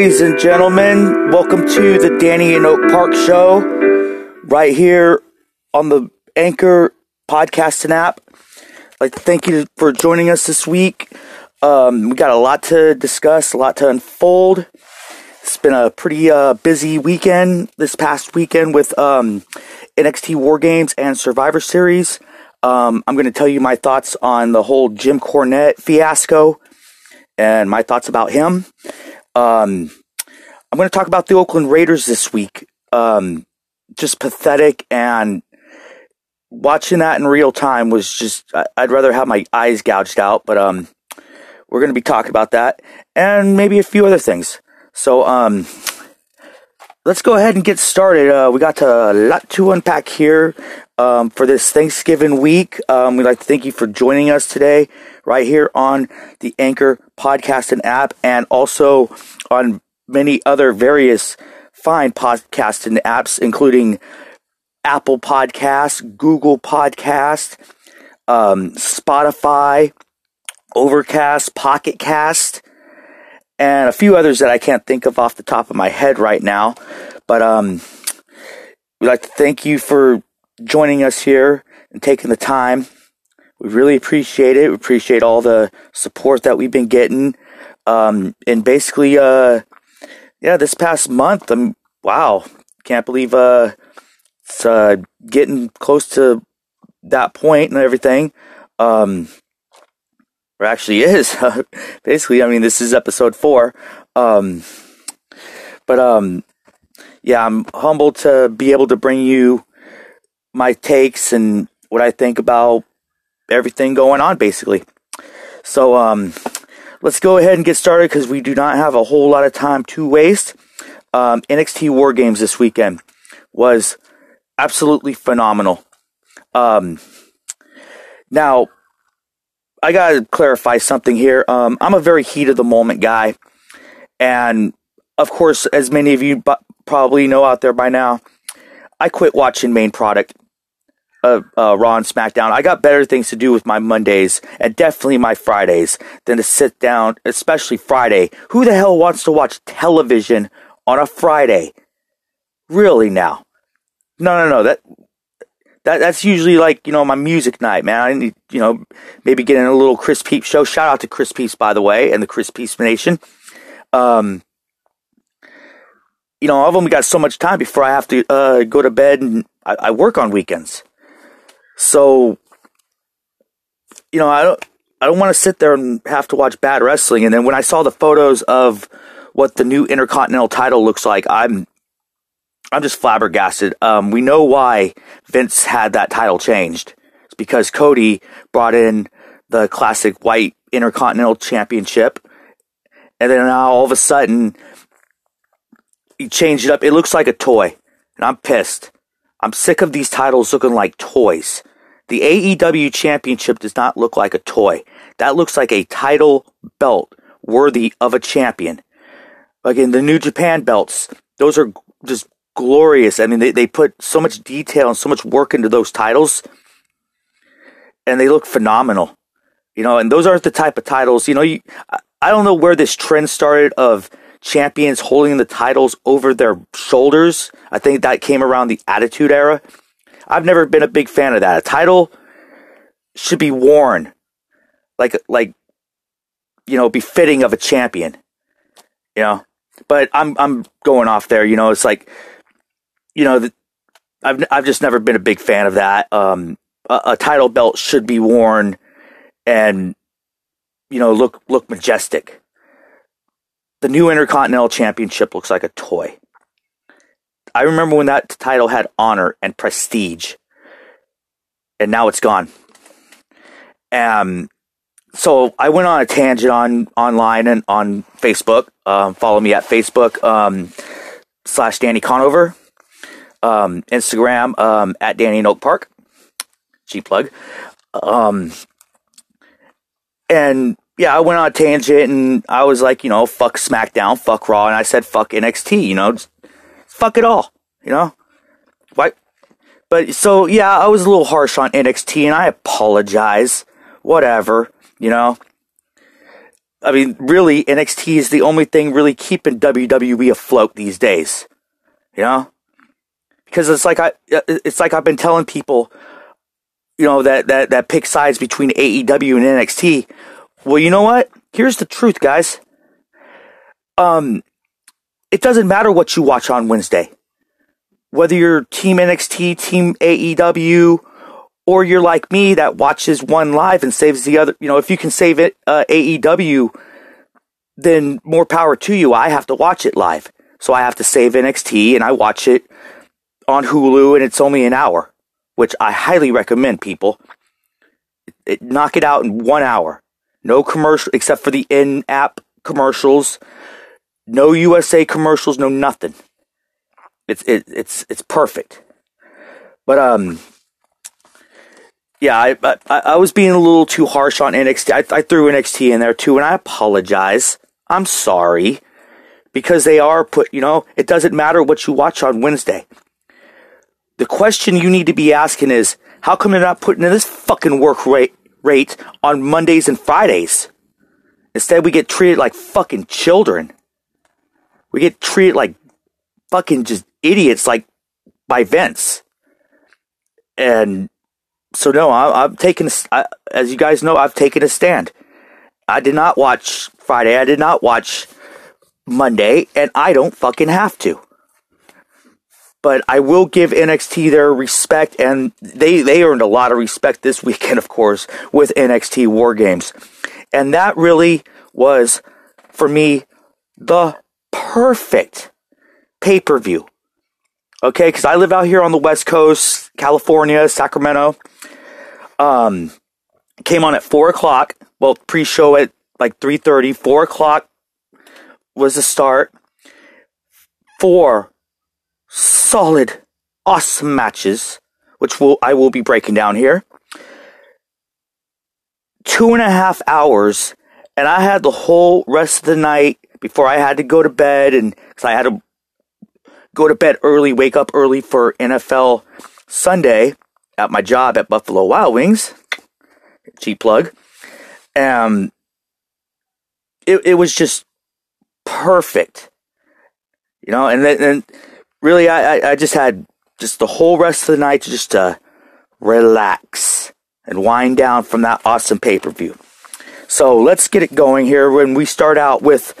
Ladies and gentlemen, welcome to the Danny In Oak Park Show, right here on the Anchor podcast and app. Like thank you for joining us this week. Um, we got a lot to discuss, a lot to unfold. It's been a pretty uh, busy weekend this past weekend with um, NXT War Games and Survivor Series. Um, I'm going to tell you my thoughts on the whole Jim Cornette fiasco and my thoughts about him. Um, I'm going to talk about the Oakland Raiders this week. Um, just pathetic and watching that in real time was just, I'd rather have my eyes gouged out, but, um, we're going to be talking about that and maybe a few other things. So, um, let's go ahead and get started. Uh, we got a lot to unpack here um, for this Thanksgiving week. Um, we'd like to thank you for joining us today, right here on the Anchor podcast and app, and also on many other various fine podcast and apps, including Apple Podcasts, Google Podcast, um, Spotify, Overcast, Pocket Cast and a few others that I can't think of off the top of my head right now. But um, we'd like to thank you for joining us here and taking the time. We really appreciate it. We appreciate all the support that we've been getting. Um, and basically, uh, yeah, this past month, I'm wow, can't believe uh, it's uh, getting close to that point and everything. Um, or actually is. Basically, I mean, this is episode four. Um, but um, yeah, I'm humbled to be able to bring you my takes and what I think about everything going on, basically. So um, let's go ahead and get started because we do not have a whole lot of time to waste. Um, NXT War Games this weekend was absolutely phenomenal. Um, now, I gotta clarify something here. Um, I'm a very heat of the moment guy, and of course, as many of you probably know out there by now, I quit watching main product, uh, uh, Raw and SmackDown. I got better things to do with my Mondays and definitely my Fridays than to sit down, especially Friday. Who the hell wants to watch television on a Friday? Really now? No, no, no. That that that's usually like you know my music night, man. I need you know maybe get in a little Chris Peeps show. Shout out to Chris Peeps by the way, and the Chris Peeps Nation. Um, you know I've only got so much time before I have to uh, go to bed, and I, I work on weekends. So you know I don't I don't want to sit there and have to watch bad wrestling. And then when I saw the photos of what the new Intercontinental title looks like, I'm I'm just flabbergasted. Um, we know why Vince had that title changed. It's because Cody brought in the classic white Intercontinental Championship, and then now all of a sudden he changed it up. It looks like a toy, and I'm pissed. I'm sick of these titles looking like toys. The AEW Championship does not look like a toy. That looks like a title belt worthy of a champion. Again, the New Japan belts, those are just glorious. I mean, they, they put so much detail and so much work into those titles, and they look phenomenal. You know, and those aren't the type of titles. You know, you I don't know where this trend started of champions holding the titles over their shoulders. I think that came around the Attitude Era. I've never been a big fan of that. A title should be worn like like you know befitting of a champion. You know, but I'm I'm going off there. You know, it's like you know, the, I've I've just never been a big fan of that. Um, a, a, title belt should be worn and you know look look majestic. The new Intercontinental Championship looks like a toy. I remember when that title had honor and prestige, and now it's gone. Um, so I went on a tangent on online and on Facebook. Um, follow me at Facebook um, slash Danny Conover um, Instagram um, at Danny Oak Park. G plug. Um, and yeah, I went on a tangent and I was like, you know, fuck SmackDown, fuck Raw, and I said fuck NXT, you know, fuck it all, you know. Why? But so yeah, I was a little harsh on NXT, and I apologize. Whatever, you know. I mean, really, NXT is the only thing really keeping WWE afloat these days. You know, because it's like I, it's like I've been telling people, you know, that that that pick sides between AEW and NXT. Well, you know what? Here's the truth, guys. Um, it doesn't matter what you watch on Wednesday, whether you're Team NXT, Team AEW, or you're like me that watches one live and saves the other. You know, if you can save it uh, AEW, then more power to you. I have to watch it live, so I have to save NXT and I watch it on Hulu, and it's only an hour, which I highly recommend people. It, knock it out in one hour. No commercial except for the in-app commercials. No USA commercials. No nothing. It's it, it's it's perfect. But um, yeah, I, I, I was being a little too harsh on NXT. I, I threw NXT in there too, and I apologize. I'm sorry because they are put. You know, it doesn't matter what you watch on Wednesday. The question you need to be asking is, how come they're not putting in this fucking work rate rate on Mondays and Fridays? Instead, we get treated like fucking children. We get treated like fucking just idiots, like by Vince. And so no, I, am taking, I, as you guys know, I've taken a stand. I did not watch Friday. I did not watch Monday, and I don't fucking have to. But I will give NXT their respect, and they they earned a lot of respect this weekend, of course, with NXT War Games, and that really was for me the perfect pay per view. Okay, because I live out here on the West Coast, California, Sacramento. Um, came on at four o'clock. Well, pre-show at like three thirty. Four o'clock was the start. Four solid, awesome matches, which will I will be breaking down here. Two and a half hours, and I had the whole rest of the night before I had to go to bed, and because I had to go to bed early, wake up early for NFL Sunday at my job at Buffalo Wild Wings. Cheap plug. Um, it, it was just perfect. You know, and then and really I, I just had just the whole rest of the night to just to relax and wind down from that awesome pay per view. So let's get it going here when we start out with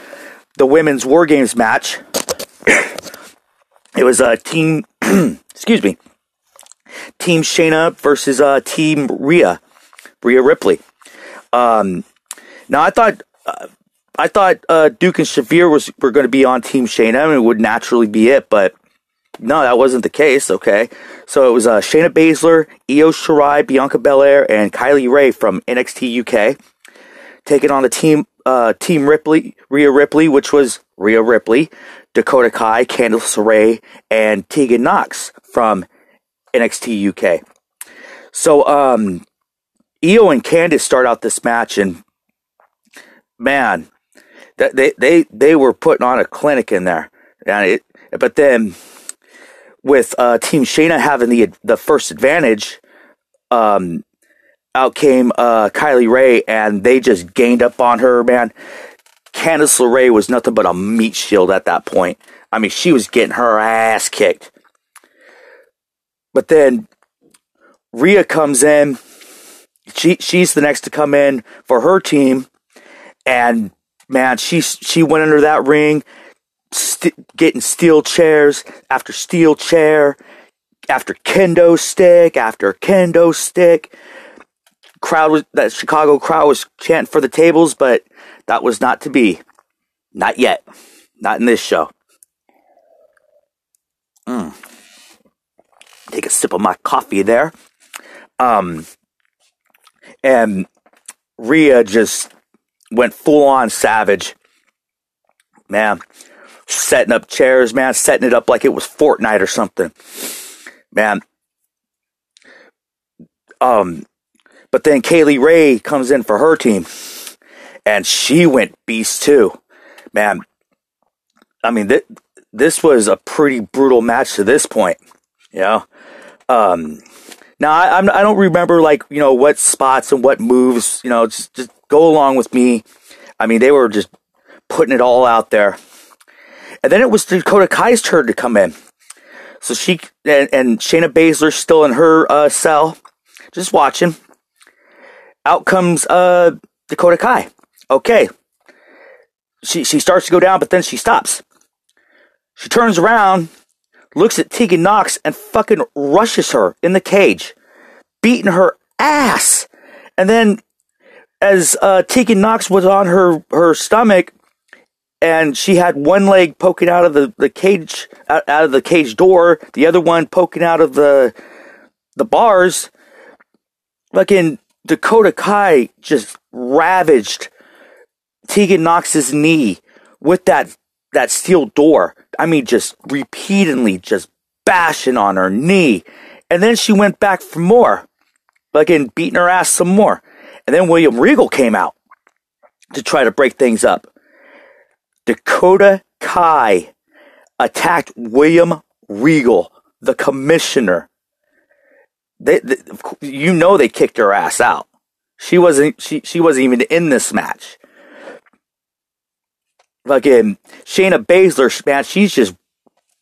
the women's War Games match. it was a team, excuse me, Team Shayna versus uh, Team Rhea, Rhea Ripley. Um, now I thought uh, I thought uh, Duke and Shafir was were going to be on Team Shayna and it would naturally be it, but no, that wasn't the case. Okay, so it was uh, Shayna Baszler, Io Shirai, Bianca Belair, and Kay Lee Ray from NXT UK taking on the team uh, Team Ripley, Rhea Ripley, which was Rhea Ripley, Dakota Kai, Candice LeRae, and Tegan Nox from NXT UK. So, um, Io and Candice start out this match, and man, that they they they were putting on a clinic in there, and it. But then, with uh, Team Shayna having the the first advantage, um, out came uh, Kay Lee Ray, and they just gained up on her. Man, Candice LeRae was nothing but a meat shield at that point. I mean, she was getting her ass kicked. But then Rhea comes in. She she's the next to come in for her team, and man, she she went under that ring, st- getting steel chairs after steel chair, after kendo stick after kendo stick. Crowd was that Chicago crowd was chanting for the tables, but that was not to be. Not yet. Not in this show. Mm take a sip of my coffee there. Um, and Rhea just went full on savage. Man, setting up chairs, man, setting it up like it was Fortnite or something. Man. Um, but then Kay Lee Ray comes in for her team, and she went beast too. Man, I mean, th- this was a pretty brutal match to this point. Know, um, now I, I'm, I don't remember like you know what spots and what moves. You know, just just go along with me. I mean, they were just putting it all out there. And then it was Dakota Kai's turn to come in. So she and, and Shayna Baszler still in her uh, cell, just watching. Out comes uh, Dakota Kai. Okay. She she starts to go down, but then she stops. She turns around, looks at Tegan Nox, and fucking rushes her in the cage, beating her ass. And then, as uh, Tegan Nox was on her, her stomach, and she had one leg poking out of the, the cage out, out of the cage door, the other one poking out of the the bars. Fucking Dakota Kai just ravaged Tegan Nox's knee with that that steel door. I mean, just repeatedly, just bashing on her knee. And then she went back for more, fucking beating her ass some more. And then William Regal came out to try to break things up. Dakota Kai attacked William Regal, the commissioner. They, they, you know, they kicked her ass out. She wasn't. She she wasn't even in this match fucking Shayna Baszler, man, she's just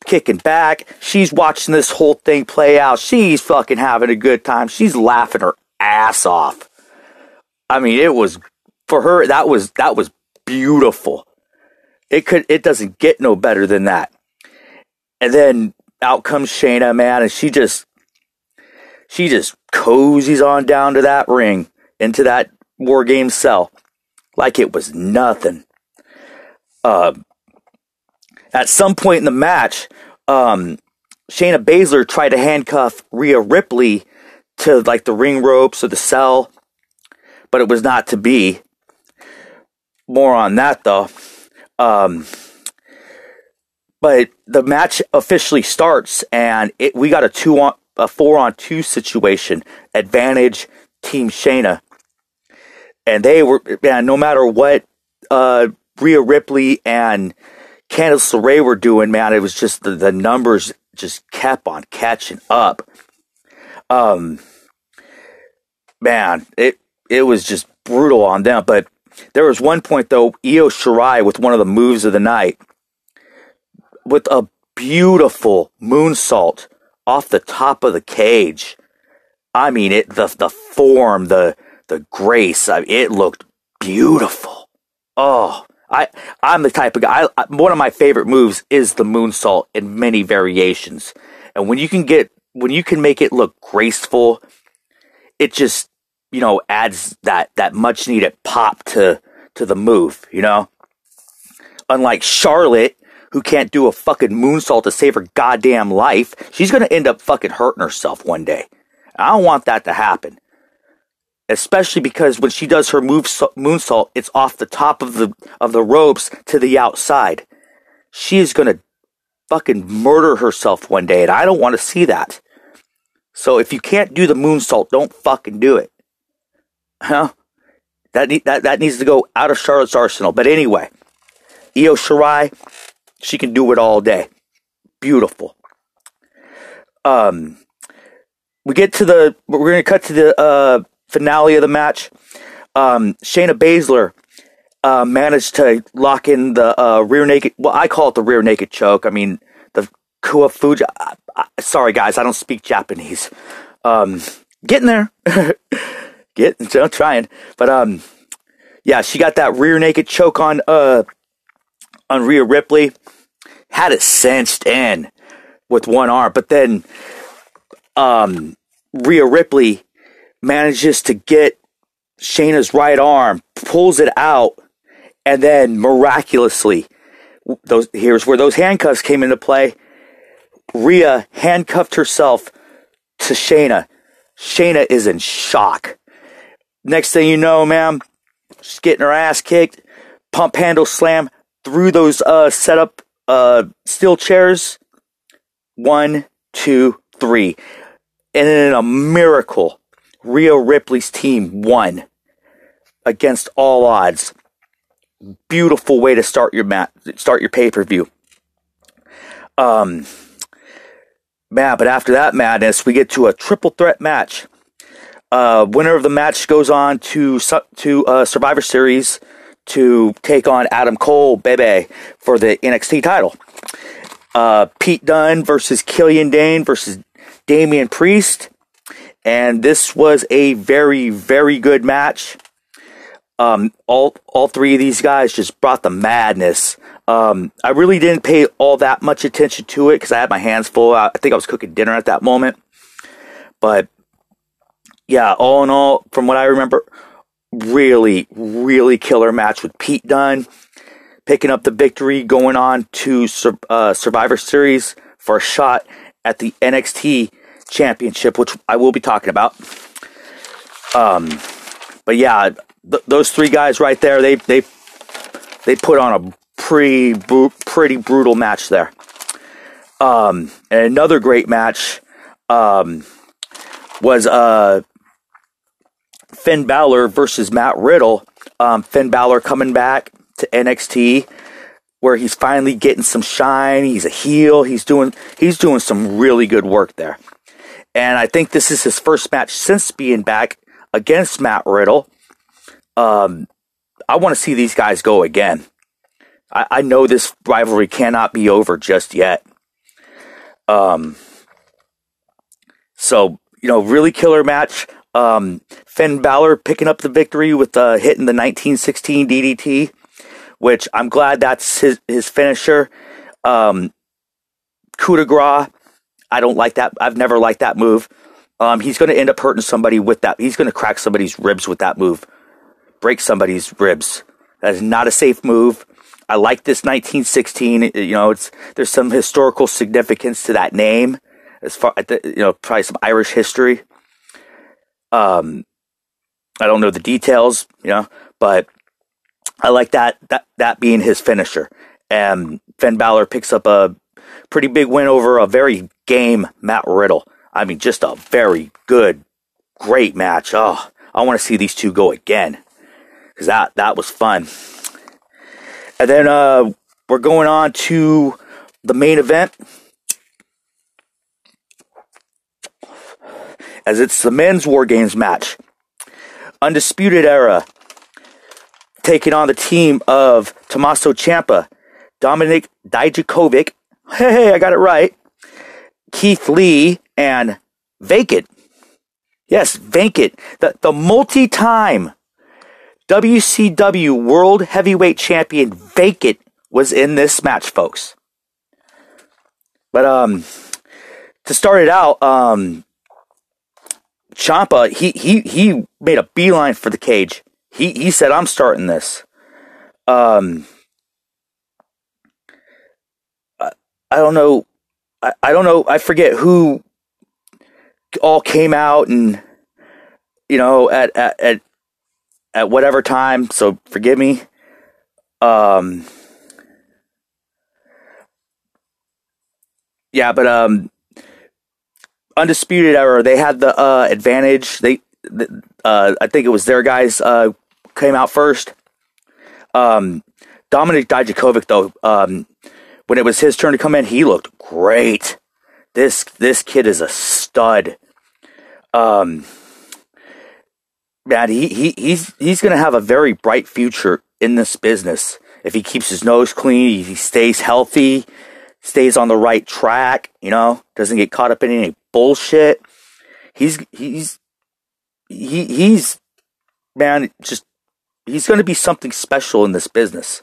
kicking back. She's watching this whole thing play out. She's fucking having a good time. She's laughing her ass off. I mean, it was for her. That was that was beautiful. It could. It doesn't get no better than that. And then out comes Shayna, man, and she just she just cozies on down to that ring into that war game cell like it was nothing uh, at some point in the match, um, Shayna Baszler tried to handcuff Rhea Ripley to like the ring ropes or the cell, but it was not to be. More on that though. Um, but the match officially starts, and it, we got a two on a four on two situation. Advantage Team Shayna, and they were man. No matter what uh, Rhea Ripley and Candice LeRae were doing, man, it was just the, the numbers just kept on catching up. Um, man, it it was just brutal on them. But there was one point though, Io Shirai with one of the moves of the night, with a beautiful moonsault off the top of the cage. I mean, it the the form, the the grace, I it looked beautiful. Oh, I I'm the type of guy. I, one of my favorite moves is the moonsault in many variations, and when you can get when you can make it look graceful, it just you know adds that that much needed pop to to the move. You know, unlike Charlotte. Who can't do a fucking moonsault to save her goddamn life? She's gonna end up fucking hurting herself one day. I don't want that to happen especially because when she does her move moonsault, it's off the top of the of the ropes to the outside. She is gonna fucking murder herself one day, and I don't want to see that. So if you can't do the moonsault, don't fucking do it. Huh? That that that needs to go out of Charlotte's arsenal. But anyway, Io Shirai, she can do it all day. Beautiful. Um, we get to the we're gonna cut to the uh finale of the match, um, Shayna Baszler uh, managed to lock in the uh, rear naked. Well, I call it the rear naked choke. I mean the Kirifuda. I, I, sorry, guys, I don't speak Japanese. Um, getting there, get you know, trying, but um, yeah, she got that rear naked choke on uh on Rhea Ripley. Had it cinched in with one arm, but then um, Rhea Ripley manages to get Shayna's right arm, pulls it out, and then miraculously, those here's where those handcuffs came into play. Rhea handcuffed herself to Shayna. Shayna is in shock. Next thing you know, ma'am, she's getting her ass kicked. Pump handle slam through those uh, setup uh, steel chairs. One, two, three. And in a miracle, Rhea Ripley's team won against all odds. Beautiful way to start your mat, start your pay per view. Um, man, but after that madness, we get to a triple threat match. Uh, winner of the match goes on to to uh, Survivor Series to take on Adam Cole, Bebe, for the NXT title. Uh, Pete Dunne versus Killian Dain versus Damian Priest. And this was a very, very good match. Um, all all three of these guys just brought the madness. Um, I really didn't pay all that much attention to it because I had my hands full. I think I was cooking dinner at that moment. But yeah, all in all, from what I remember, really, really killer match with Pete Dunne picking up the victory, going on to uh, Survivor Series for a shot at the NXT Championship, which I will be talking about. Um, but yeah, th- those three guys right there, they they they put on a pretty pretty brutal match there. Um, and another great match um, was uh, Finn Balor versus Matt Riddle. Um, Finn Balor coming back to NXT where he's finally getting some shine. He's a heel. He's doing he's doing some really good work there. And I think this is his first match since being back against Matt Riddle. Um, I want to see these guys go again. I, I know this rivalry cannot be over just yet. Um, so you know, really killer match. Um, Finn Balor picking up the victory with uh, hitting the 1916 DDT, which I'm glad that's his his finisher. Um, coup de grace. I don't like that. I've never liked that move. Um, he's going to end up hurting somebody with that. He's going to crack somebody's ribs with that move break somebody's ribs. That is not a safe move. I like this 1916. You know, it's there's some historical significance to that name, as far you know, probably some Irish history. Um, I don't know the details, you know, but I like that that that being his finisher. And Finn Balor picks up a pretty big win over a very game Matt Riddle. I mean, just a very good, great match. Oh, I want to see these two go again because that that was fun. And then uh, we're going on to the main event. As it's the men's War Games match. Undisputed Era taking on the team of Tommaso Ciampa, Dominik Dijakovic, hey, I got it right, Keith Lee, and Vacant. Yes, Vacant, the, the multi time WCW World Heavyweight Champion Vacant was in this match, folks. But um, to start it out, um, Ciampa he he he made a beeline for the cage. He he said, "I'm starting this." Um, I, I don't know, I, I don't know. I forget who all came out and you know at at, at at whatever time, so forgive me. Um, yeah, but um, undisputed era, they had the uh, advantage. They, uh, I think it was their guys uh, came out first. Um, Dominik Dijakovic, though, um, when it was his turn to come in, he looked great. This this kid is a stud. Um, man, he, he he's he's gonna have a very bright future in this business if he keeps his nose clean, he stays healthy, stays on the right track, you know, doesn't get caught up in any bullshit. He's he's he he's man, just he's gonna be something special in this business.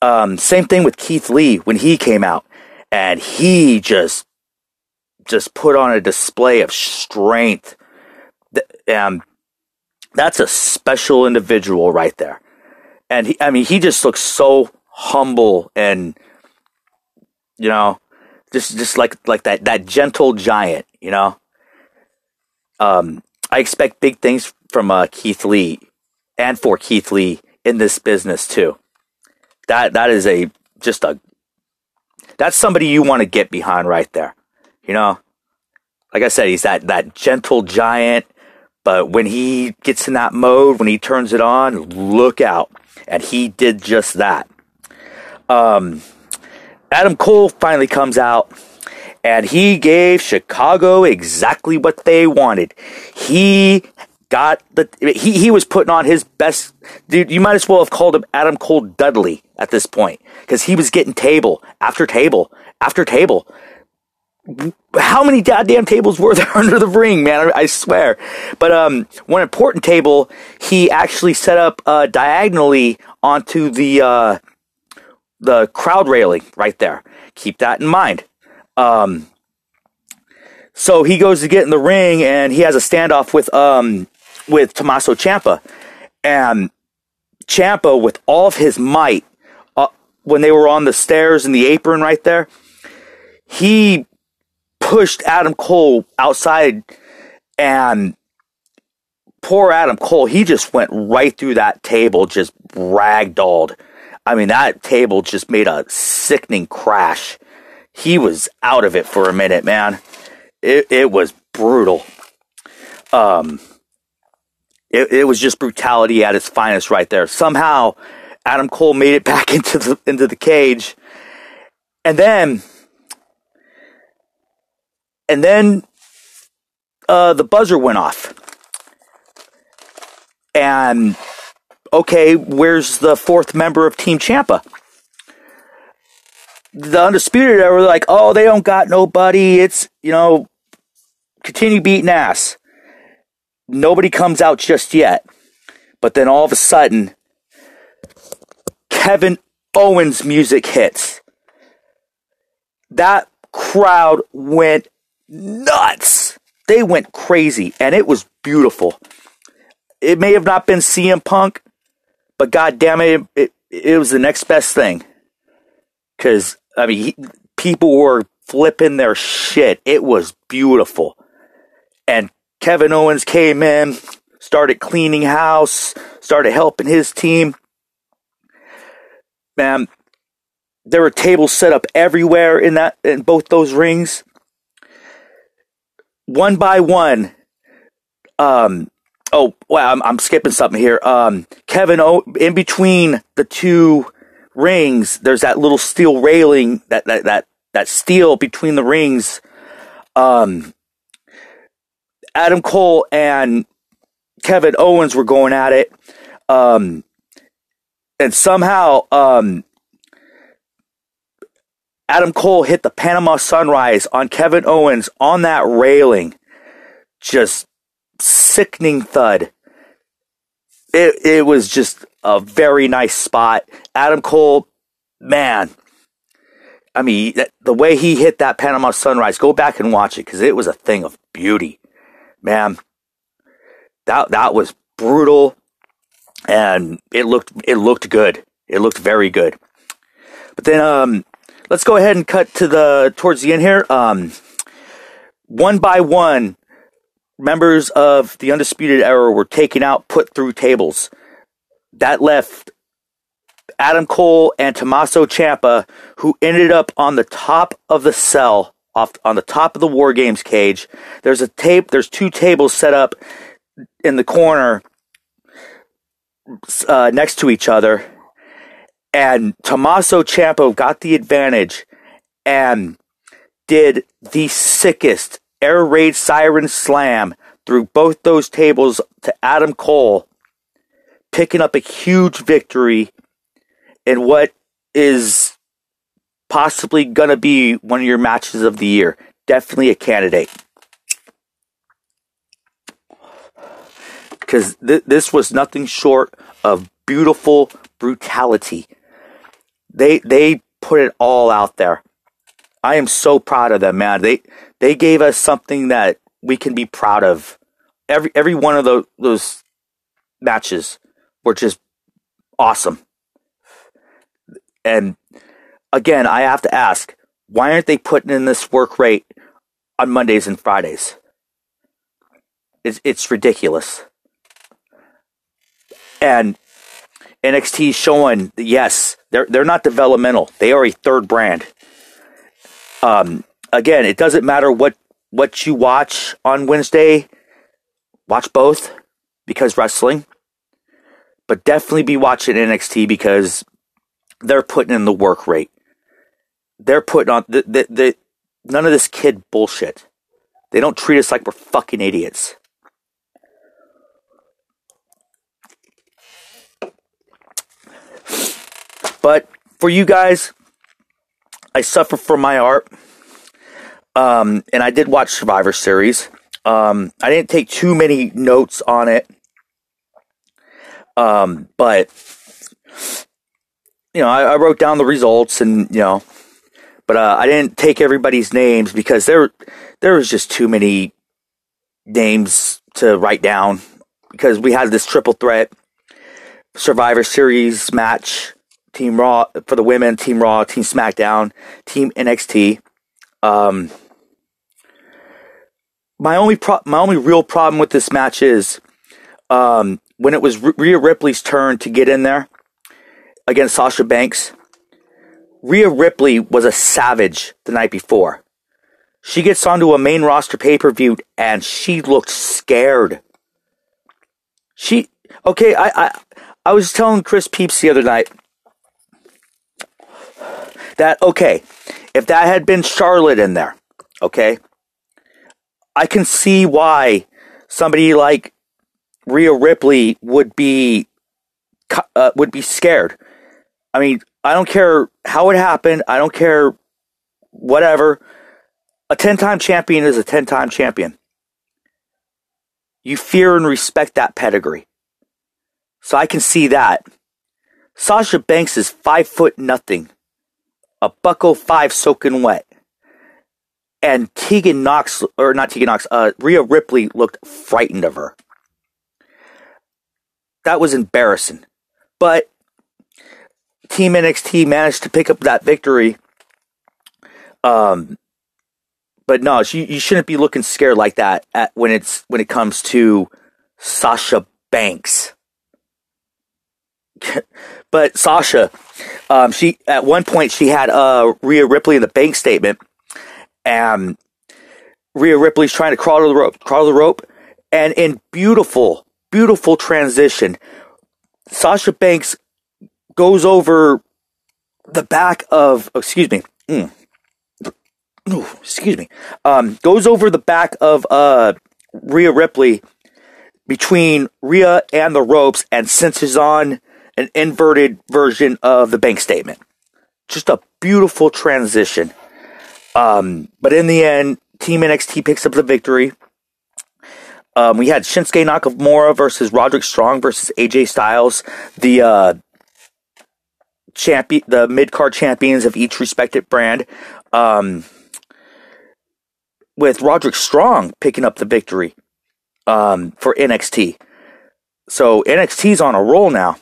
Um, same thing with Keith Lee when he came out, and he just just put on a display of strength. Um, that's a special individual right there. And he, I mean, he just looks so humble and, you know, just, just like, like that, that gentle giant, you know? Um, I expect big things from, uh, Keith Lee and for Keith Lee in this business too. That, that is a, just a, that's somebody you want to get behind right there, you know? Like I said, he's that, that gentle giant but when he gets in that mode, when he turns it on, look out. And he did just that. Um, Adam Cole finally comes out and he gave Chicago exactly what they wanted. He got the he he was putting on his best dude you might as well have called him Adam Cole Dudley at this point cuz he was getting table after table after table. How many goddamn tables were there under the ring man? I, swear. But um one important table he actually set up uh diagonally onto the uh the crowd railing right there keep that in mind um so he goes to get in the ring and he has a standoff with um with Tommaso Ciampa. And Ciampa, with all of his might, uh, when they were on the stairs in the apron right there, he pushed Adam Cole outside and poor Adam Cole, he just went right through that table, just ragdolled. I mean, that table just made a sickening crash. He was out of it for a minute, man. It, it was brutal. Um, it, it was just brutality at its finest right there. Somehow, Adam Cole made it back into the into the cage, and then and then uh, the buzzer went off, and okay, where's the fourth member of Team Ciampa? The undisputed era were like, oh, they don't got nobody. It's you know, continue beating ass nobody comes out just yet. But then all of a sudden, Kevin Owens' music hits. That crowd went nuts. They went crazy, and it was beautiful. It may have not been CM Punk, but god damn it, it, it was the next best thing. Because, I mean, he, people were flipping their shit. It was beautiful. And Kevin Owens came in, started cleaning house, started helping his team. Man, there were tables set up everywhere in that in both those rings. One by one. Um oh wow, I'm, I'm skipping something here. Um Kevin o- in between the two rings, there's that little steel railing that that that, that steel between the rings. Um Adam Cole and Kevin Owens were going at it. Um, and somehow, um, Adam Cole hit the Panama Sunrise on Kevin Owens on that railing. Just sickening thud. It, it was just a very nice spot. Adam Cole, man, I mean, the way he hit that Panama Sunrise, go back and watch it because it was a thing of beauty man, that that was brutal, and it looked it looked good. It looked very good. But then, um, let's go ahead and cut to the towards the end here. Um, one by one, members of the undisputed era were taken out, put through tables. That left Adam Cole and Tommaso Ciampa, who ended up on the top of the cell off on the top of the War Games cage. There's a tape. There's two tables set up in the corner uh, next to each other, and Tommaso Ciampa got the advantage and did the sickest air raid siren slam through both those tables to Adam Cole, picking up a huge victory in what is possibly going to be one of your matches of the year. Definitely a candidate. Because th- this was nothing short of beautiful brutality. They they put it all out there. I am so proud of them, man. They they gave us something that we can be proud of. Every every one of those those matches were just awesome. And again, I have to ask, why aren't they putting in this work rate on Mondays and Fridays? It's, it's ridiculous. And NXT showing yes, they're they're not developmental. They are a third brand. Um, again, it doesn't matter what what you watch on Wednesday. Watch both because wrestling, but definitely be watching NXT because they're putting in the work rate. They're putting on the the, the none of this kid bullshit. They don't treat us like we're fucking idiots. But for you guys, I suffer from my art. Um, and I did watch Survivor Series. Um, I didn't take too many notes on it. Um, but you know, I, I, wrote down the results and you know, but uh, I didn't take everybody's names because there there was just too many names to write down because we had this triple threat Survivor Series match Team Raw for the women, Team Raw, Team SmackDown, Team NXT. Um, my only pro- my only real problem with this match is um, when it was Rhea Ripley's turn to get in there against Sasha Banks. Rhea Ripley was a savage the night before. She gets onto a main roster pay per view and she looked scared. She okay. I I I was telling Chris Peeps the other night that okay, if that had been Charlotte in there, okay, I can see why somebody like Rhea Ripley would be uh, would be scared. I mean, I don't care how it happened. I don't care whatever. A 10-time champion is a 10-time champion. You fear and respect that pedigree. So I can see that. Sasha Banks is five foot nothing. A bucko five soaking wet. And Tegan Nox, or not Tegan Nox, uh, Rhea Ripley looked frightened of her. That was embarrassing. But Team NXT managed to pick up that victory. Um, but no, you, you shouldn't be looking scared like that at, when it's when it comes to Sasha Banks. but Sasha, um, she at one point she had uh, Rhea Ripley in the bank statement, and Rhea Ripley's trying to crawl to the rope, crawl to the rope, and in beautiful, beautiful transition, Sasha Banks goes over the back of, excuse me, mm, ooh, excuse me, um, goes over the back of uh, Rhea Ripley between Rhea and the ropes and cinches on an inverted version of the bank statement. Just a beautiful transition. Um, but in the end, Team NXT picks up the victory. Um, we had Shinsuke Nakamura versus Roderick Strong versus AJ Styles, the uh, champion, the mid card champions of each respected brand. Um, with Roderick Strong picking up the victory um, for NXT. So NXT's on a roll now.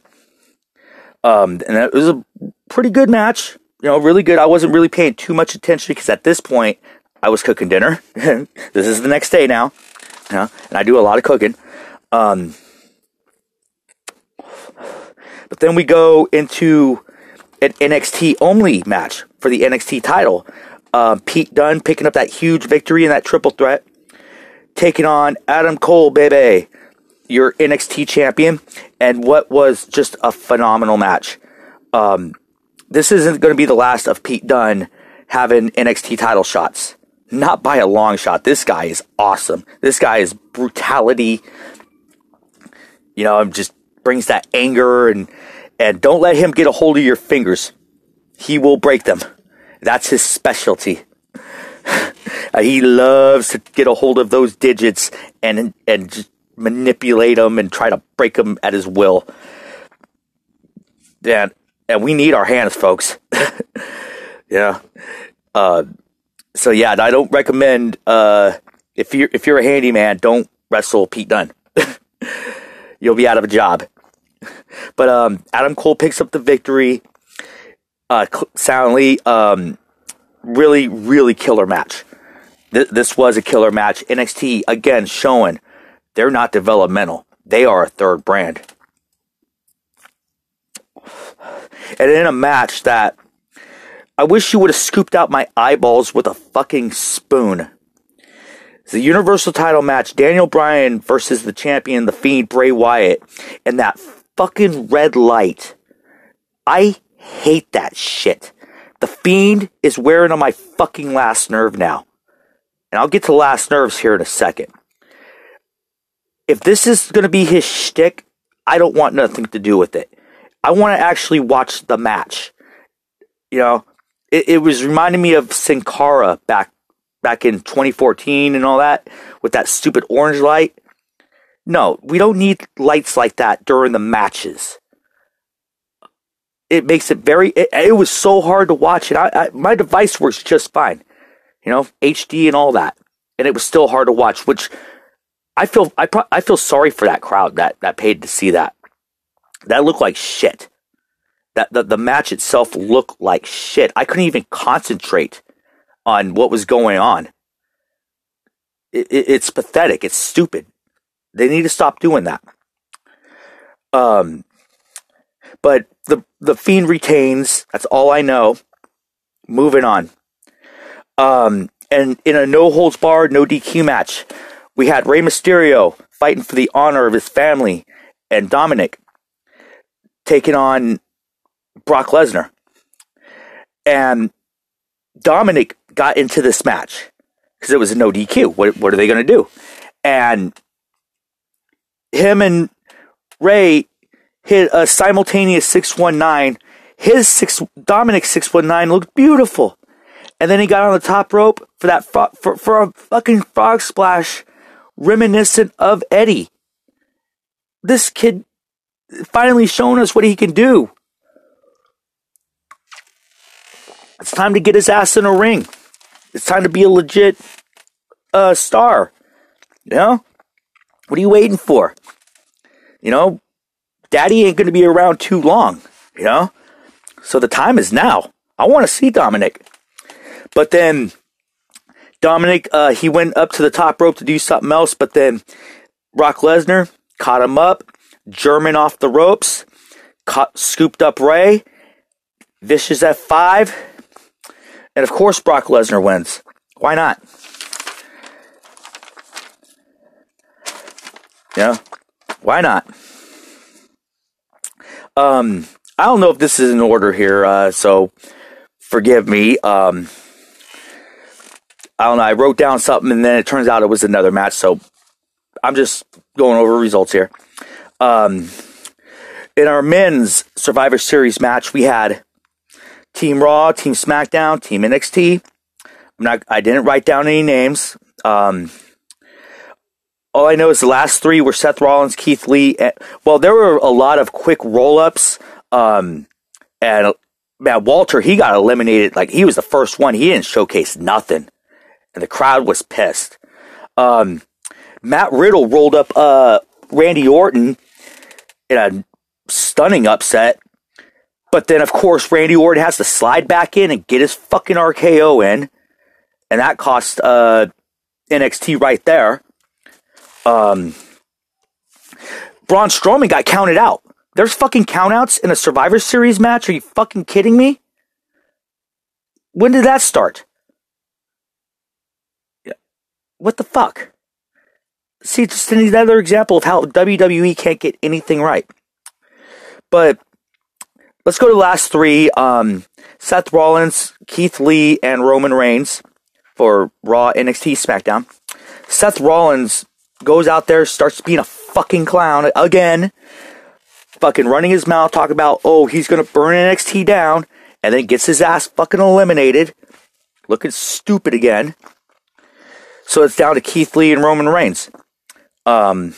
Um, and it was a pretty good match. You know, really good. I wasn't really paying too much attention because at this point I was cooking dinner. this is the next day now. You know, and I do a lot of cooking. Um, but then we go into an NXT only match for the NXT title. Uh, Pete Dunne picking up that huge victory in that triple threat, taking on Adam Cole, baby your NXT champion, and what was just a phenomenal match. Um, this isn't going to be the last of Pete Dunne having NXT title shots. Not by a long shot. This guy is awesome. This guy is brutality. You know, just brings that anger and and don't let him get a hold of your fingers. He will break them. That's his specialty. he loves to get a hold of those digits and and just manipulate him and try to break him at his will. And, and we need our hands, folks. yeah. Uh, so yeah, I don't recommend, uh, if you're, if you're a handyman, don't wrestle Pete Dunne. You'll be out of a job. But, um, Adam Cole picks up the victory, uh, soundly, um, really, really killer match. Th- this was a killer match. NXT again showing they're not developmental. They are a third brand. And in a match that I wish you would have scooped out my eyeballs with a fucking spoon. It's the Universal title match, Daniel Bryan versus the champion, the Fiend, Bray Wyatt, and that fucking red light. I hate that shit. The Fiend is wearing on my fucking last nerve now. And I'll get to last nerves here in a second if this is going to be his shtick, I don't want nothing to do with it. I want to actually watch the match. You know, it, it was reminding me of Sin Cara back back in 2014 and all that with that stupid orange light. No, we don't need lights like that during the matches. It makes it very. It, it was so hard to watch, and I, I, my device works just fine, you know, HD and all that, and it was still hard to watch. Which I feel I I feel sorry for that crowd that that paid to see that. That looked like shit. That the, the match itself looked like shit. I couldn't even concentrate on what was going on. It, it, it's pathetic. It's stupid. They need to stop doing that. Um, but the the fiend retains. That's all I know. Moving on. Um, and in a no holds barred, no DQ match, we had Rey Mysterio fighting for the honor of his family, and Dominik taking on Brock Lesnar. And Dominik got into this match because it was a no DQ. What, what are they going to do? And him and Rey hit a simultaneous 619. His six Dominik 619 looked beautiful. And then he got on the top rope for that for, for, for a fucking frog splash reminiscent of Eddie. This kid finally shown us what he can do. It's time to get his ass in a ring. It's time to be a legit uh, star. You know? What are you waiting for? You know, daddy ain't going to be around too long, you know? So the time is now. I want to see Dominik. But then Dominik, uh, he went up to the top rope to do something else, but then Brock Lesnar caught him up, German off the ropes, caught, scooped up Rey, vicious F5, and of course Brock Lesnar wins. Why not? Yeah, why not? Um, I don't know if this is in order here, uh, so forgive me. Um, I don't know. I wrote down something and then it turns out it was another match, so I'm just going over results here. Um, in our men's Survivor Series match, we had Team Raw, Team SmackDown, Team NXT. I'm not. I didn't write down any names. Um, all I know is the last three were Seth Rollins, Keith Lee. And, well, there were a lot of quick roll ups. Um, and man, Walter, he got eliminated. Like he was the first one. He didn't showcase nothing, and the crowd was pissed. Um, Matt Riddle rolled up uh, Randy Orton in a stunning upset. But then, of course, Randy Orton has to slide back in and get his fucking RKO in. And that cost uh, NXT right there. Um, Braun Strowman got counted out. There's fucking countouts in a Survivor Series match. Are you fucking kidding me? When did that start? What the fuck? See, just another example of how WWE can't get anything right. But let's go to the last three. Um, Seth Rollins, Keith Lee, and Roman Reigns for Raw, NXT, SmackDown. Seth Rollins goes out there, starts being a fucking clown again, fucking running his mouth, talking about, oh, he's gonna burn NXT down, and then gets his ass fucking eliminated, looking stupid again. So it's down to Keith Lee and Roman Reigns. Um,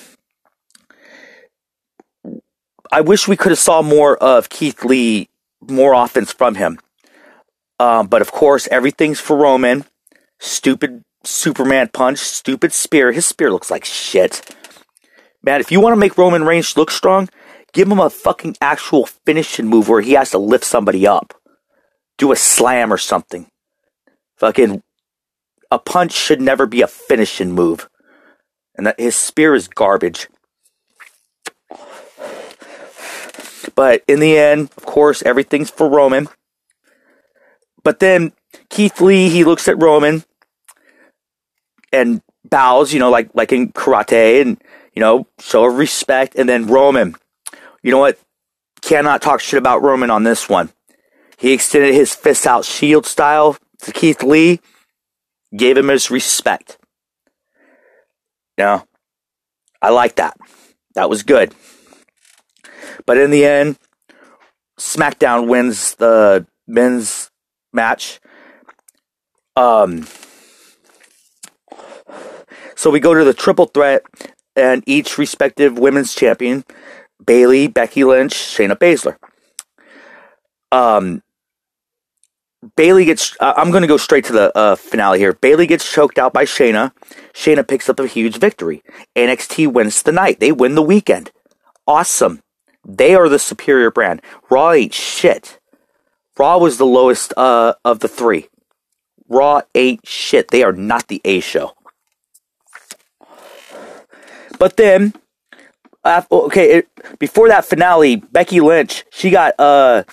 I wish we could have saw more of Keith Lee, more offense from him. Um, but of course, everything's for Roman. Stupid Superman punch, stupid spear. His spear looks like shit. Man, if you want to make Roman Reigns look strong, give him a fucking actual finishing move where he has to lift somebody up. Do a slam or something. Fucking a punch should never be a finishing move. And that his spear is garbage. But in the end, of course, everything's for Roman. But then Keith Lee, he looks at Roman and bows, you know, like like in karate, and you know, show of respect. And then Roman, you know what? Cannot talk shit about Roman on this one. He extended his fist out shield style to Keith Lee, gave him his respect. Know, I like that. That was good. But in the end, SmackDown wins the men's match. Um, so we go to the triple threat, and each respective women's champion, Bayley, Becky Lynch, Shayna Baszler. Um, Bayley gets. Uh, I'm going to go straight to the uh, finale here. Bayley gets choked out by Shayna. Shayna picks up a huge victory. NXT wins the night. They win the weekend. Awesome. They are the superior brand. Raw ain't shit. Raw was the lowest uh, of the three. Raw ain't shit. They are not the A show. But then, okay, it, before that finale, Becky Lynch, she got uh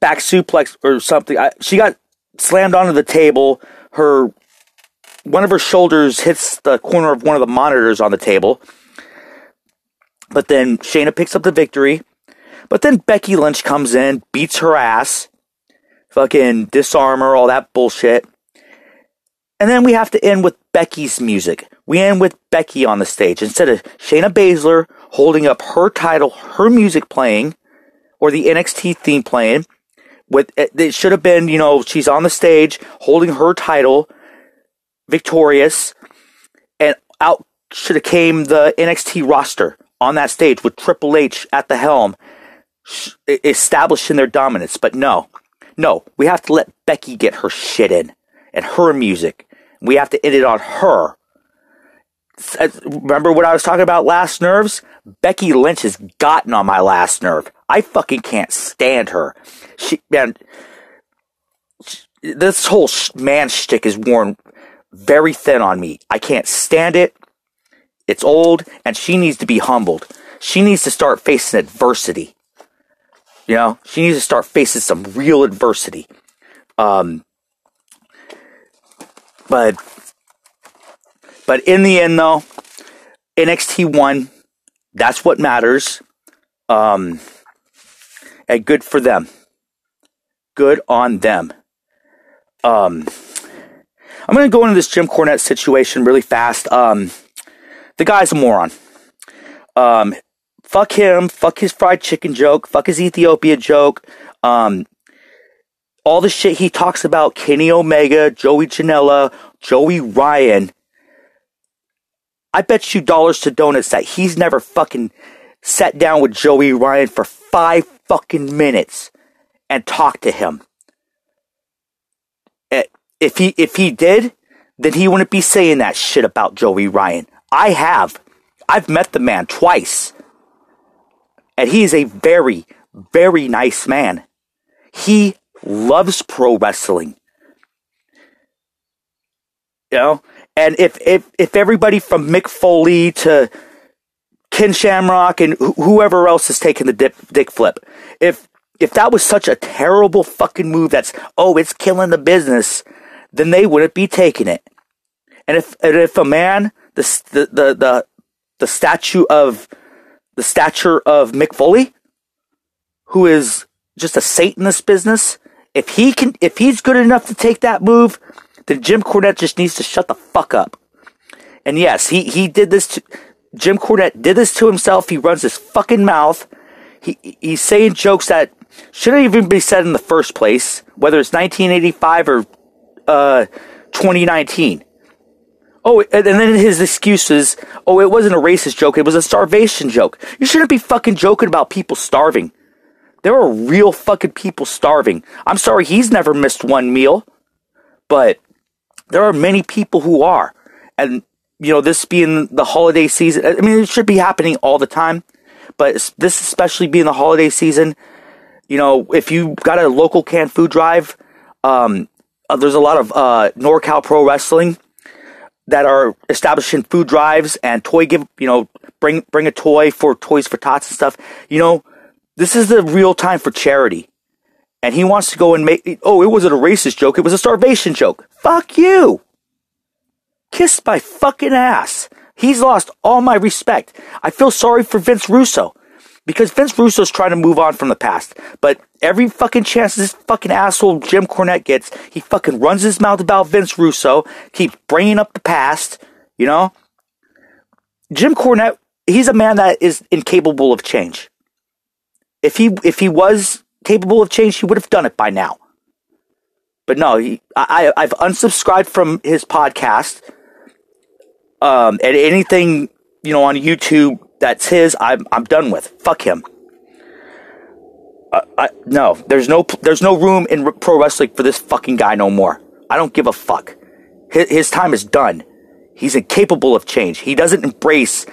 back suplex or something. I, she got slammed onto the table. Her one of her shoulders hits the corner of one of the monitors on the table. But then Shayna picks up the victory. But then Becky Lynch comes in, beats her ass, fucking disarm her, all that bullshit. And then we have to end with Becky's music. We end with Becky on the stage instead of Shayna Baszler holding up her title, her music playing, or the NXT theme playing. With it should have been, you know, she's on the stage holding her title, victorious, and out should have came the NXT roster on that stage with Triple H at the helm, establishing their dominance. But no, no, we have to let Becky get her shit in and her music. We have to end it on her. Remember what I was talking about last nerves? Becky Lynch has gotten on my last nerve. I fucking can't stand her. She, man, this whole man shtick is worn very thin on me. I can't stand it. It's old, and she needs to be humbled. She needs to start facing adversity. You know, she needs to start facing some real adversity. Um, but, but in the end, though, NXT won. That's what matters. Um, and good for them. Good on them. Um, I'm going to go into this Jim Cornette situation really fast. Um, the guy's a moron. Um, fuck him. Fuck his fried chicken joke. Fuck his Ethiopia joke. Um, all the shit he talks about Kenny Omega, Joey Janela, Joey Ryan. I bet you dollars to donuts that he's never fucking sat down with Joey Ryan for five fucking minutes and talked to him. Eh, if he if he did, then he wouldn't be saying that shit about Joey Ryan. I have. I've met the man twice. And he is a very, very nice man. He loves pro wrestling. You know? And if, if, if everybody from Mick Foley to Ken Shamrock and wh- whoever else is taking the dip, dick flip, if, if that was such a terrible fucking move that's, oh, it's killing the business, then they wouldn't be taking it. And if, and if a man the the the the, the statue of the stature of Mick Foley, who is just a Satanist business. If he can, if he's good enough to take that move, then Jim Cornette just needs to shut the fuck up. And yes, he he did this to Jim Cornette did this to himself. He runs his fucking mouth. He he's saying jokes that shouldn't even be said in the first place, whether it's 1985 or uh, 2019. Oh, and then his excuses. Oh, it wasn't a racist joke. It was a starvation joke. You shouldn't be fucking joking about people starving. There are real fucking people starving. I'm sorry he's never missed one meal, but there are many people who are. And, you know, this being the holiday season, I mean, it should be happening all the time, but this especially being the holiday season, you know, if you got a local canned food drive, um, uh, there's a lot of uh, NorCal Pro Wrestling that are establishing food drives and toy give, you know, bring bring a toy for Toys for Tots and stuff. You know, this is the real time for charity. And he wants to go and make oh, it wasn't a racist joke, it was a starvation joke. Fuck you. Kiss my fucking ass. He's lost all my respect. I feel sorry for Vince Russo because Vince Russo's trying to move on from the past. But every fucking chance this fucking asshole Jim Cornette gets, he fucking runs his mouth about Vince Russo, keeps bringing up the past, you know? Jim Cornette, he's a man that is incapable of change. If he if he was capable of change, he would have done it by now. But no, he, I I've unsubscribed from his podcast. Um, and anything you know on YouTube that's his, I'm I'm done with. Fuck him. I, no, there's no there's no room in pro wrestling for this fucking guy no more. I don't give a fuck. His, his time is done. He's incapable of change. He doesn't embrace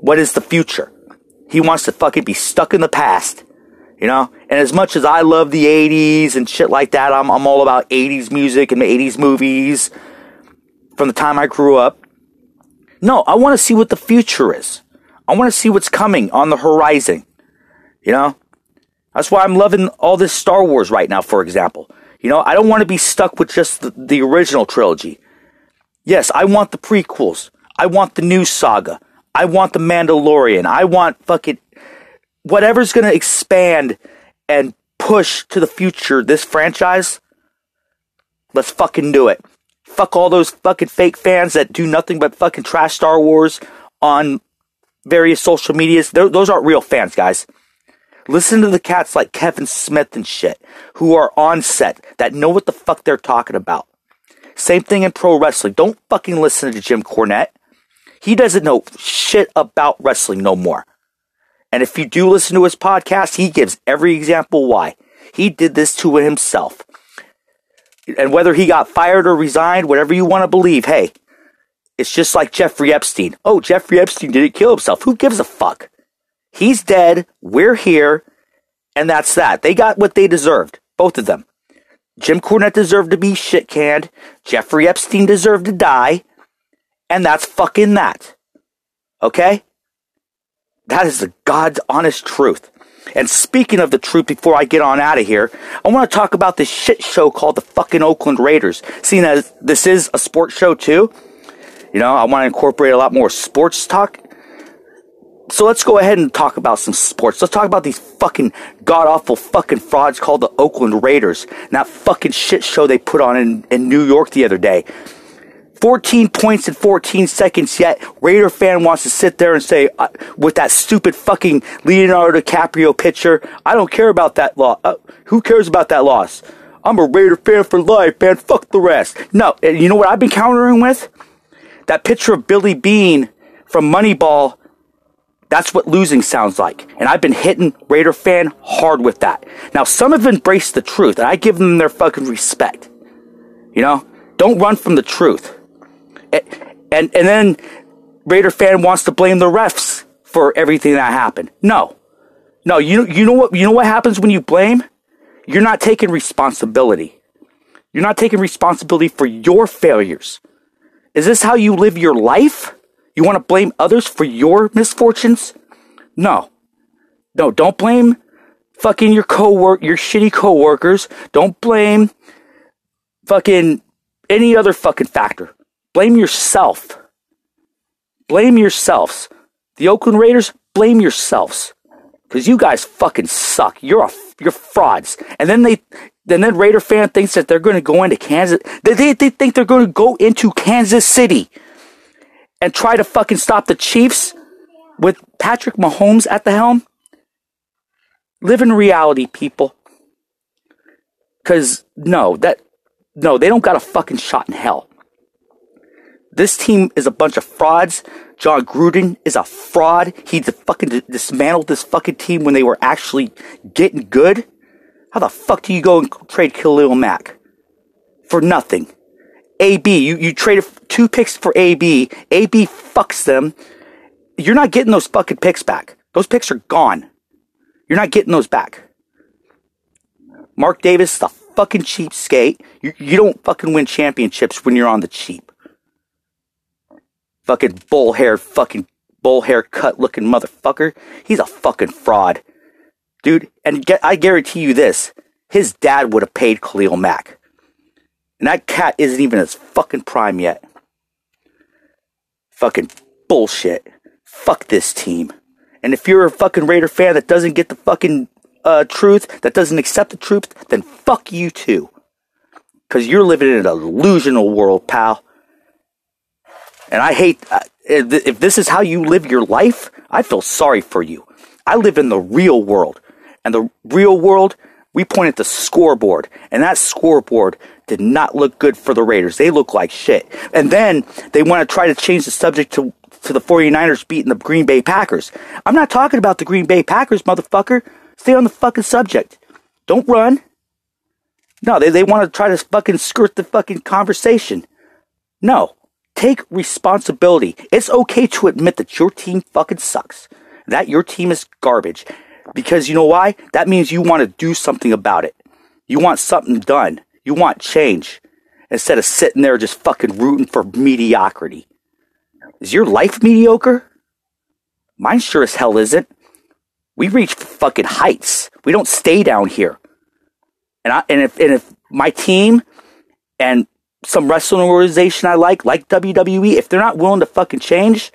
what is the future. He wants to fucking be stuck in the past. You know? And as much as I love the 80s and shit like that, I'm, I'm all about 80s music and 80s movies from the time I grew up. No, I want to see what the future is. I want to see what's coming on the horizon. You know? That's why I'm loving all this Star Wars right now, for example. You know, I don't want to be stuck with just the, the original trilogy. Yes, I want the prequels. I want the new saga. I want the Mandalorian. I want fucking whatever's going to expand and push to the future this franchise. Let's fucking do it. Fuck all those fucking fake fans that do nothing but fucking trash Star Wars on various social medias. They're, those aren't real fans, guys. Listen to the cats like Kevin Smith and shit who are on set that know what the fuck they're talking about. Same thing in pro wrestling. Don't fucking listen to Jim Cornette. He doesn't know shit about wrestling no more. And if you do listen to his podcast, he gives every example why. He did this to himself. And whether he got fired or resigned, whatever you want to believe, hey, it's just like Jeffrey Epstein. Oh, Jeffrey Epstein didn't kill himself. Who gives a fuck? He's dead. We're here. And that's that. They got what they deserved. Both of them. Jim Cornette deserved to be shit canned. Jeffrey Epstein deserved to die. And that's fucking that. Okay? That is the God's honest truth. And speaking of the truth, before I get on out of here, I want to talk about this shit show called the fucking Oakland Raiders. Seeing as this is a sports show too, you know, I want to incorporate a lot more sports talk so let's go ahead and talk about some sports. Let's talk about these fucking god awful fucking frauds called the Oakland Raiders. And that fucking shit show they put on in, in New York the other day. 14 points in 14 seconds yet Raider fan wants to sit there and say uh, with that stupid fucking Leonardo DiCaprio picture, I don't care about that loss. Uh, who cares about that loss? I'm a Raider fan for life, man. Fuck the rest. No, and you know what I've been countering with? That picture of Billy Beane from Moneyball that's what losing sounds like. And I've been hitting Raider fan hard with that. Now, some have embraced the truth, and I give them their fucking respect. You know? Don't run from the truth. And, and, then Raider fan wants to blame the refs for everything that happened. No. No, you, you know what, you know what happens when you blame? You're not taking responsibility. You're not taking responsibility for your failures. Is this how you live your life? You want to blame others for your misfortunes? No. No, don't blame fucking your co-work, your shitty co-workers. Don't blame fucking any other fucking factor. Blame yourself. Blame yourselves. The Oakland Raiders, blame yourselves. Cause you guys fucking suck. You're a, you're frauds. And then they, and then Raider fan thinks that they're going to go into Kansas. They, they, they think they're going to go into Kansas City and try to fucking stop the Chiefs with Patrick Mahomes at the helm? Live in reality, people. Cause no, that no, they don't got a fucking shot in hell. This team is a bunch of frauds. Jon Gruden is a fraud. He fucking dismantled this fucking team when they were actually getting good. How the fuck do you go and trade Khalil Mack for nothing? AB. You, you traded two picks for AB. AB fucks them. You're not getting those fucking picks back. Those picks are gone. You're not getting those back. Mark Davis is a fucking cheapskate. You, you don't fucking win championships when you're on the cheap. Fucking bull hair, fucking bull hair cut looking motherfucker. He's a fucking fraud. Dude, and get, I guarantee you this his dad would have paid Khalil Mack. And that cat isn't even his fucking prime yet. Fucking bullshit. Fuck this team. And if you're a fucking Raider fan that doesn't get the fucking uh, truth, that doesn't accept the truth, then fuck you too. Because you're living in an illusional world, pal. And I hate, uh, if this is how you live your life, I feel sorry for you. I live in the real world. And the real world, we point at the scoreboard. And that scoreboard did not look good for the Raiders. They look like shit. And then they want to try to change the subject to, to the 49ers beating the Green Bay Packers. I'm not talking about the Green Bay Packers, motherfucker. Stay on the fucking subject. Don't run. No, they, they want to try to fucking skirt the fucking conversation. No. Take responsibility. It's okay to admit that your team fucking sucks. That your team is garbage. Because you know why? That means you want to do something about it. You want something done. You want change. Instead of sitting there just fucking rooting for mediocrity. Is your life mediocre? Mine sure as hell isn't. We reach fucking heights. We don't stay down here. And I, and if and if my team and some wrestling organization I like, like WWE, if they're not willing to fucking change,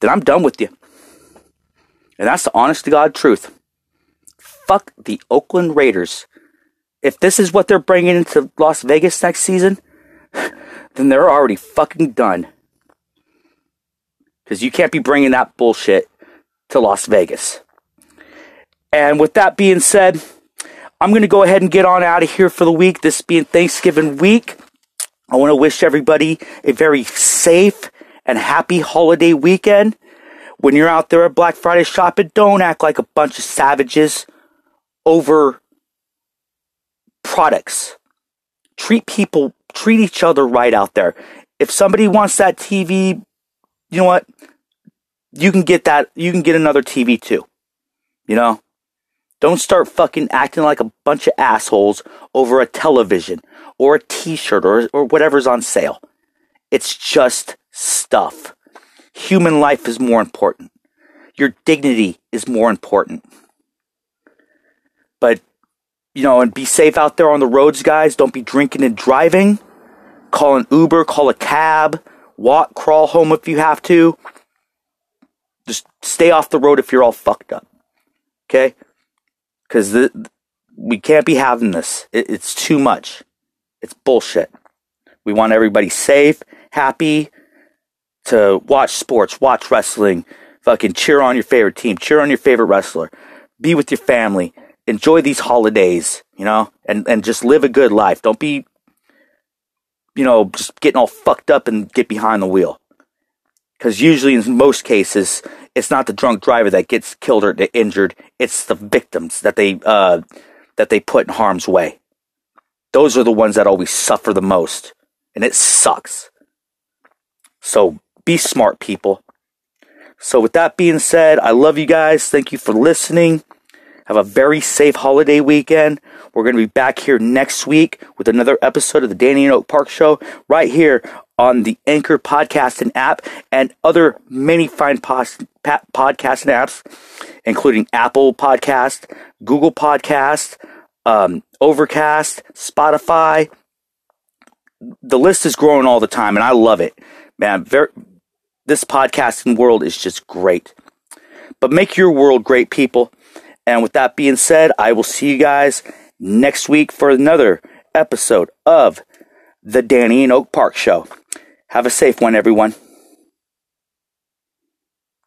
then I'm done with you. And that's the honest to God truth. Fuck the Oakland Raiders. If this is what they're bringing into Las Vegas next season, then they're already fucking done. Because you can't be bringing that bullshit to Las Vegas. And with that being said, I'm going to go ahead and get on out of here for the week. This being Thanksgiving week, I want to wish everybody a very safe and happy holiday weekend. When you're out there at Black Friday shopping, don't act like a bunch of savages over products. Treat people, treat each other right out there. If somebody wants that TV, you know what? You can get that, you can get another TV too. You know? Don't start fucking acting like a bunch of assholes over a television or a t-shirt or, or whatever's on sale. It's just stuff. Human life is more important. Your dignity is more important. But, you know, and be safe out there on the roads, guys. Don't be drinking and driving. Call an Uber, call a cab, walk, crawl home if you have to. Just stay off the road if you're all fucked up. Okay? because we can't be having this. It, it's too much. It's bullshit. We want everybody safe, happy to watch sports, watch wrestling, fucking cheer on your favorite team, cheer on your favorite wrestler, be with your family, enjoy these holidays, you know, and, and just live a good life. Don't be, you know, just getting all fucked up and get behind the wheel. Because usually, in most cases, it's not the drunk driver that gets killed or injured. It's the victims that they uh, that they put in harm's way. Those are the ones that always suffer the most, and it sucks. So be smart, people. So with that being said, I love you guys. Thank you for listening. Have a very safe holiday weekend. We're going to be back here next week with another episode of the Danny In Oak Park Show right here on the Anchor podcast and app and other many fine pos- pa- podcast and apps, including Apple Podcast, Google Podcast, um, Overcast, Spotify. The list is growing all the time, and I love it, man. Very, this podcasting world is just great. But make your world great, people. And with that being said, I will see you guys next week for another episode of the Danny In Oak Park Show. Have a safe one, everyone.